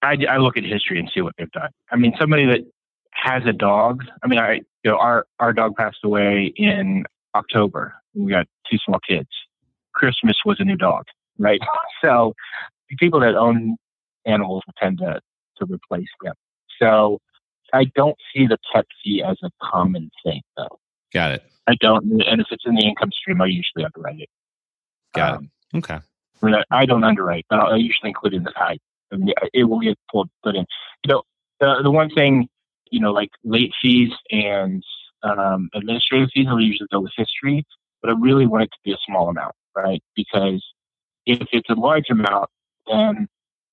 I, I look at history and see what they've done. I mean, somebody that has a dog. I mean, I you know our our dog passed away in October. We got two small kids. Christmas was a new dog, right? So people that own animals tend to to replace them. So I don't see the pet fee as a common thing, though. Got it. I don't, and if it's in the income stream, I usually underwrite it. Got um, it. Okay. I, mean, I, don't underwrite, but I usually include it in the I, I mean, it will get pulled put in. You know, the the one thing, you know, like late fees and um, administrative fees, I usually go with history, but I really want it to be a small amount, right? Because if it's a large amount, then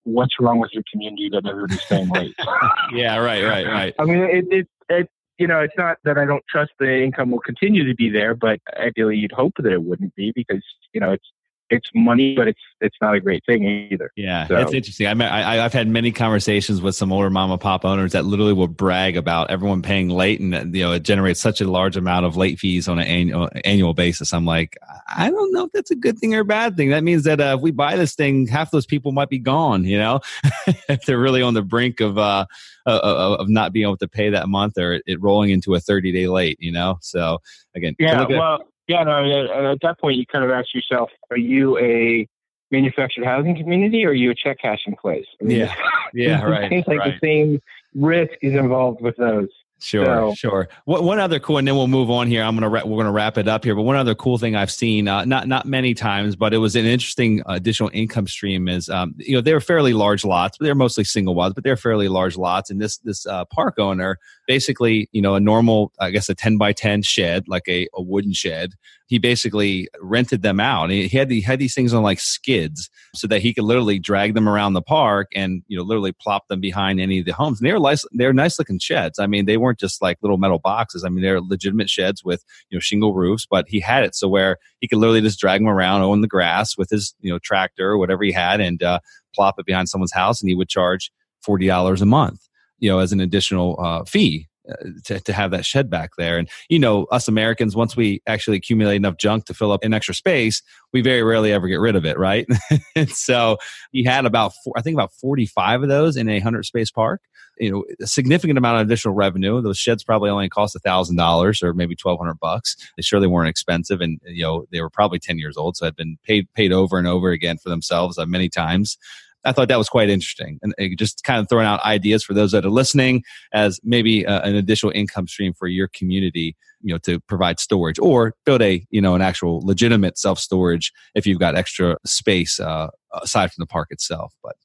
what's wrong with your community that everybody's staying late? yeah, right, right, right. I mean, it, it, it you know, it's not that I don't trust the income will continue to be there, but ideally you'd hope that it wouldn't be because, you know, it's it's money, but it's it's not a great thing either. Yeah, so. it's interesting. I, I have had many conversations with some older mom and pop owners that literally will brag about everyone paying late, and you know it generates such a large amount of late fees on an annual annual basis. I'm like, I don't know if that's a good thing or a bad thing. That means that uh, if we buy this thing, half those people might be gone. You know, if they're really on the brink of uh, of not being able to pay that month or it, rolling into a 30 day late. You know, so again, yeah, well. Yeah, no, at that point, you kind of ask yourself, are you a manufactured housing community or are you a check cashing place? I mean, yeah, yeah, right. It seems like right. the same risk is involved with those. Sure, so, sure. One other cool, and then we'll move on here. I'm gonna we're gonna wrap it up here. But one other cool thing I've seen, uh, not not many times, but it was an interesting additional income stream. Is um, you know they're fairly large lots, but they're mostly single ones, but they're fairly large lots. And this this uh, park owner basically, you know, a normal, I guess, a 10 by 10 shed, like a, a wooden shed, he basically rented them out. He had the, had these things on like skids so that he could literally drag them around the park and you know literally plop them behind any of the homes. And they were nice, they're nice looking sheds. I mean, they weren't just like little metal boxes. I mean, they're legitimate sheds with you know shingle roofs. But he had it so where he could literally just drag them around on the grass with his you know tractor or whatever he had and uh, plop it behind someone's house, and he would charge forty dollars a month, you know, as an additional uh, fee uh, to, to have that shed back there. And, you know, us Americans, once we actually accumulate enough junk to fill up an extra space, we very rarely ever get rid of it, right? so he had about, four, I think about 45 of those in a 100 space park. You know, a significant amount of additional revenue. Those sheds probably only cost a thousand dollars or maybe twelve hundred bucks. They surely weren't expensive, and you know they were probably ten years old, so had been paid paid over and over again for themselves uh, many times. I thought that was quite interesting. And just kind of throwing out ideas for those that are listening as maybe uh, an additional income stream for your community, you know, to provide storage or build a, you know, an actual legitimate self storage if you've got extra space uh, aside from the park itself. But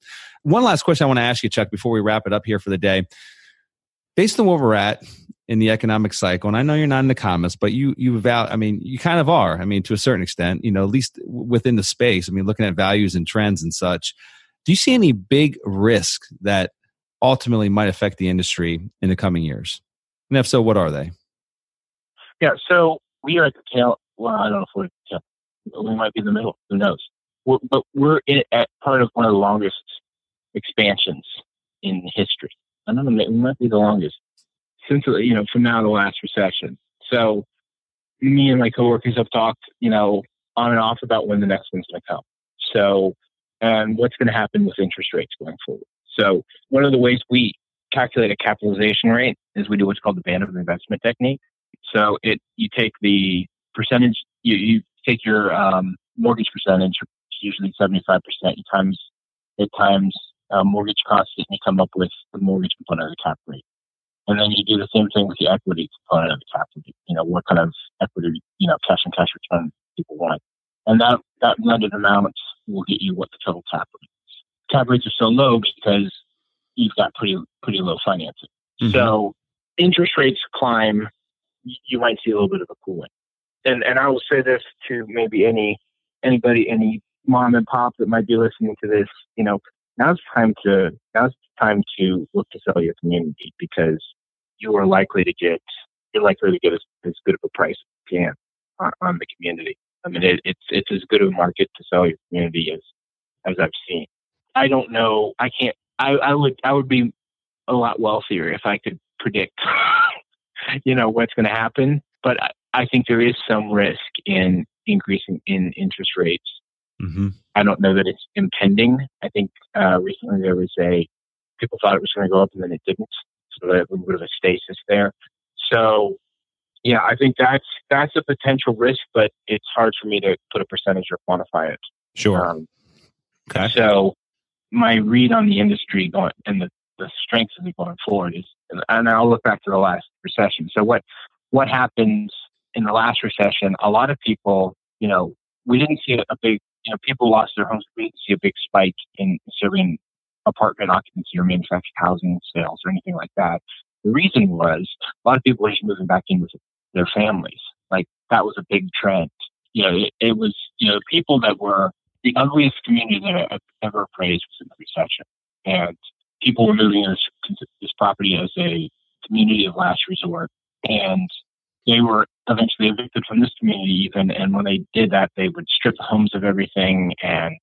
one last question I want to ask you, Chuck, before we wrap it up here for the day. Based on where we're at in the economic cycle, and I know you're not an economist, but you you value, I mean, you kind of are. I mean, to a certain extent, you know, at least within the space. I mean, looking at values and trends and such do you see any big risk that ultimately might affect the industry in the coming years? And if so, what are they? Yeah, so we are at the tail. Well, I don't know if we're tail. We might be in the middle. Who knows? We're, but we're in, at part of one of the longest expansions in history. I don't know. We might be the longest since you know from now the last recession. So me and my coworkers have talked, you know, on and off about when the next one's going to come. So and what's going to happen with interest rates going forward. So one of the ways we calculate a capitalization rate is we do what's called the band of investment technique. So it you take the percentage you, you take your um, mortgage percentage, usually seventy five percent, you times it times uh, mortgage costs, and you come up with the mortgage component of the cap rate. And then you do the same thing with the equity component of the cap rate. You know what kind of equity, you know, cash and cash return people want, and that that blended amount will get you what the total cap rate is. Cap rates are so low because you've got pretty pretty low financing. Mm-hmm. So interest rates climb, you might see a little bit of a cooling. And and I will say this to maybe any anybody, any mom and pop that might be listening to this, you know, now's time to now's time to look to sell your community because you are likely to get you're likely to get as, as good of a price as you can on, on the community. I mean, it, it's it's as good a market to sell your community as as I've seen. I don't know. I can't. I, I would I would be a lot wealthier if I could predict, you know, what's going to happen. But I, I think there is some risk in increasing in interest rates. Mm-hmm. I don't know that it's impending. I think uh, recently there was a people thought it was going to go up and then it didn't, so a little bit of a stasis there. So yeah, I think that's that's a potential risk, but it's hard for me to put a percentage or quantify it. Sure. Um, okay. So my read on the industry going and the, the strengths of it going forward is, and I'll look back to the last recession. So what what happens in the last recession? A lot of people, you know, we didn't see a big, you know, people lost their homes. We didn't see a big spike in serving apartment occupancy or manufactured housing sales or anything like that. The reason was a lot of people were just moving back in with their families. Like that was a big trend. You know, it, it was, you know, people that were the ugliest community that I've ever appraised was in the recession. And people were moving this, this property as a community of last resort. And they were eventually evicted from this community even. And when they did that, they would strip the homes of everything and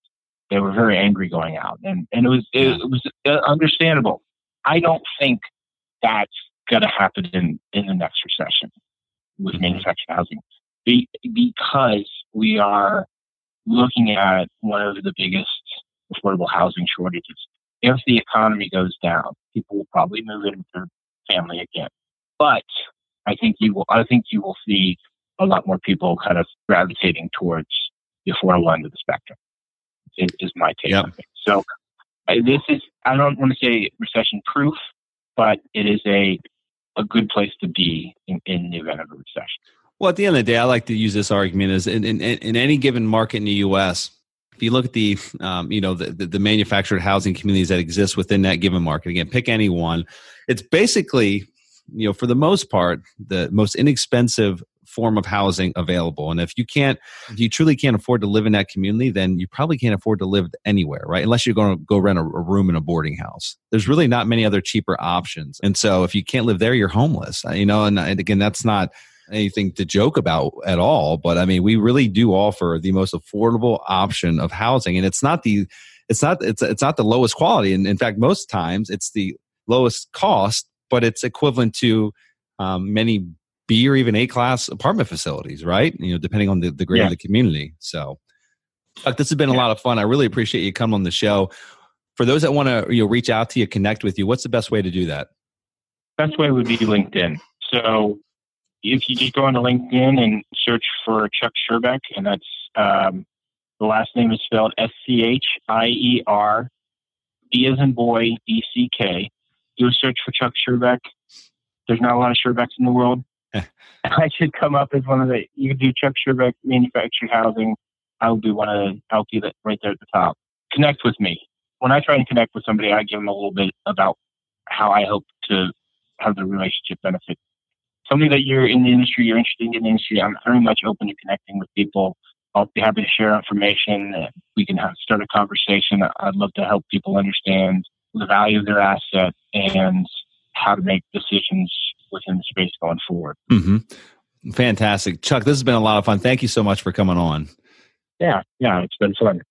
they were very angry going out. And, and it was, it, it was uh, understandable. I don't think that's going to happen in, in the next recession with manufactured housing Be, because we are looking at one of the biggest affordable housing shortages. If the economy goes down, people will probably move in with their family again. But I think you will. I think you will see a lot more people kind of gravitating towards the affordable end of the spectrum. Is, is my take yep. on it. So I, this is. I don't want to say recession proof, but it is a a good place to be in, in the event of a recession. Well, at the end of the day, I like to use this argument is in, in, in any given market in the U.S., if you look at the um, you know the, the, the manufactured housing communities that exist within that given market again pick any one it's basically you know for the most part the most inexpensive form of housing available. And if you can't if you truly can't afford to live in that community then you probably can't afford to live anywhere right? Unless you're going to go rent a, a room in a boarding house. There's really not many other cheaper options. And so if you can't live there you're homeless you know? And, and again that's not anything to joke about at all. But I mean, we really do offer the most affordable option of housing, and it's not the it's not it's it's not the lowest quality, and in fact, most times it's the lowest cost, but it's equivalent to um, many B or even A class apartment facilities, right? You know, depending on the, the grade yeah. of the community. So, Chuck, this has been a lot of fun. I really appreciate you coming on the show. For those that want to you know reach out to you, connect with you, what's the best way to do that? Best way would be LinkedIn. So if you just go onto LinkedIn and search for Chuck Schierbeck, and that's um, the last name is spelled S C H I E R B as in boy E C K. Do a search for Chuck Schierbeck. There's not a lot of Schierbecks in the world. I should come up as one of the. You do Chuck Schierbeck manufactured housing. I'll be one of the. I'll be right there at the top. Connect with me. When I try and connect with somebody, I give them a little bit about how I hope to have the relationship benefit something that you're in the industry, you're interested in the industry, I'm very much open to connecting with people. I'll be happy to share information. We can have, start a conversation. I'd love to help people understand the value of their asset and how to make decisions within the space going forward. Mm-hmm. Fantastic. Chuck, this has been a lot of fun. Thank you so much for coming on. Yeah, yeah, it's been fun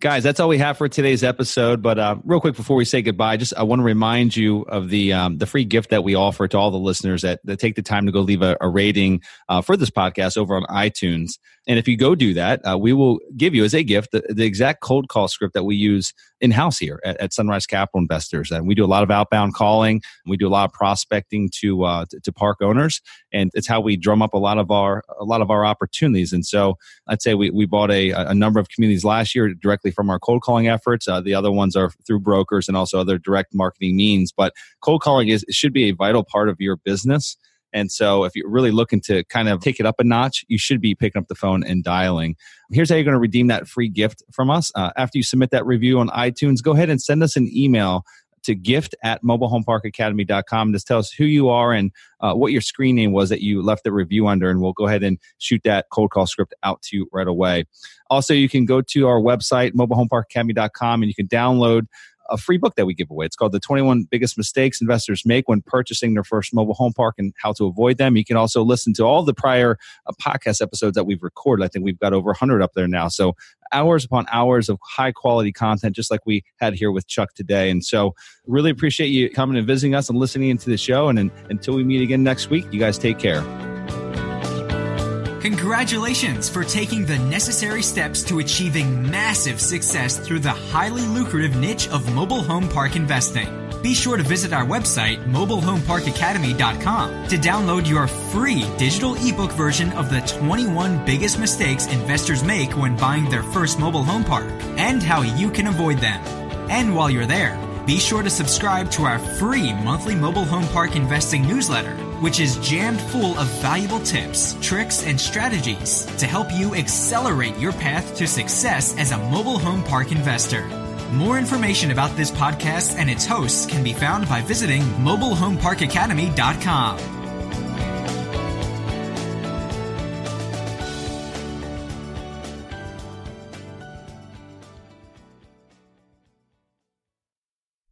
guys that's all we have for today's episode but uh, real quick before we say goodbye just i want to remind you of the um, the free gift that we offer to all the listeners that, that take the time to go leave a, a rating uh, for this podcast over on itunes and if you go do that, uh, we will give you as a gift the, the, exact cold call script that we use in house here at, at, Sunrise Capital Investors. And we do a lot of outbound calling. We do a lot of prospecting to, uh, to, to park owners, and it's how we drum up a lot of our a lot of our opportunities. And so I'd say we, we bought a, a number of communities last year directly from our cold calling efforts. Uh, the other ones are through brokers and also other direct marketing means. But cold calling is should be a vital part of your business. And so, if you're really looking to kind of take it up a notch, you should be picking up the phone and dialing. Here's how you're going to redeem that free gift from us. Uh, after you submit that review on iTunes, go ahead and send us an email to gift at mobilehomeparkacademy.com. Just tell us who you are and uh, what your screen name was that you left the review under, and we'll go ahead and shoot that cold call script out to you right away. Also, you can go to our website, mobilehomeparkacademy.com, and you can download a free book that we give away. It's called The 21 Biggest Mistakes Investors Make When Purchasing Their First Mobile Home Park and How to Avoid Them. You can also listen to all the prior uh, podcast episodes that we've recorded. I think we've got over 100 up there now. So hours upon hours of high quality content, just like we had here with Chuck today. And so, really appreciate you coming and visiting us and listening into the show. And, and until we meet again next week, you guys take care. Congratulations for taking the necessary steps to achieving massive success through the highly lucrative niche of mobile home park investing. Be sure to visit our website, mobilehomeparkacademy.com, to download your free digital ebook version of the 21 biggest mistakes investors make when buying their first mobile home park and how you can avoid them. And while you're there, be sure to subscribe to our free monthly mobile home park investing newsletter which is jammed full of valuable tips, tricks, and strategies to help you accelerate your path to success as a mobile home park investor. More information about this podcast and its hosts can be found by visiting mobilehomeparkacademy.com.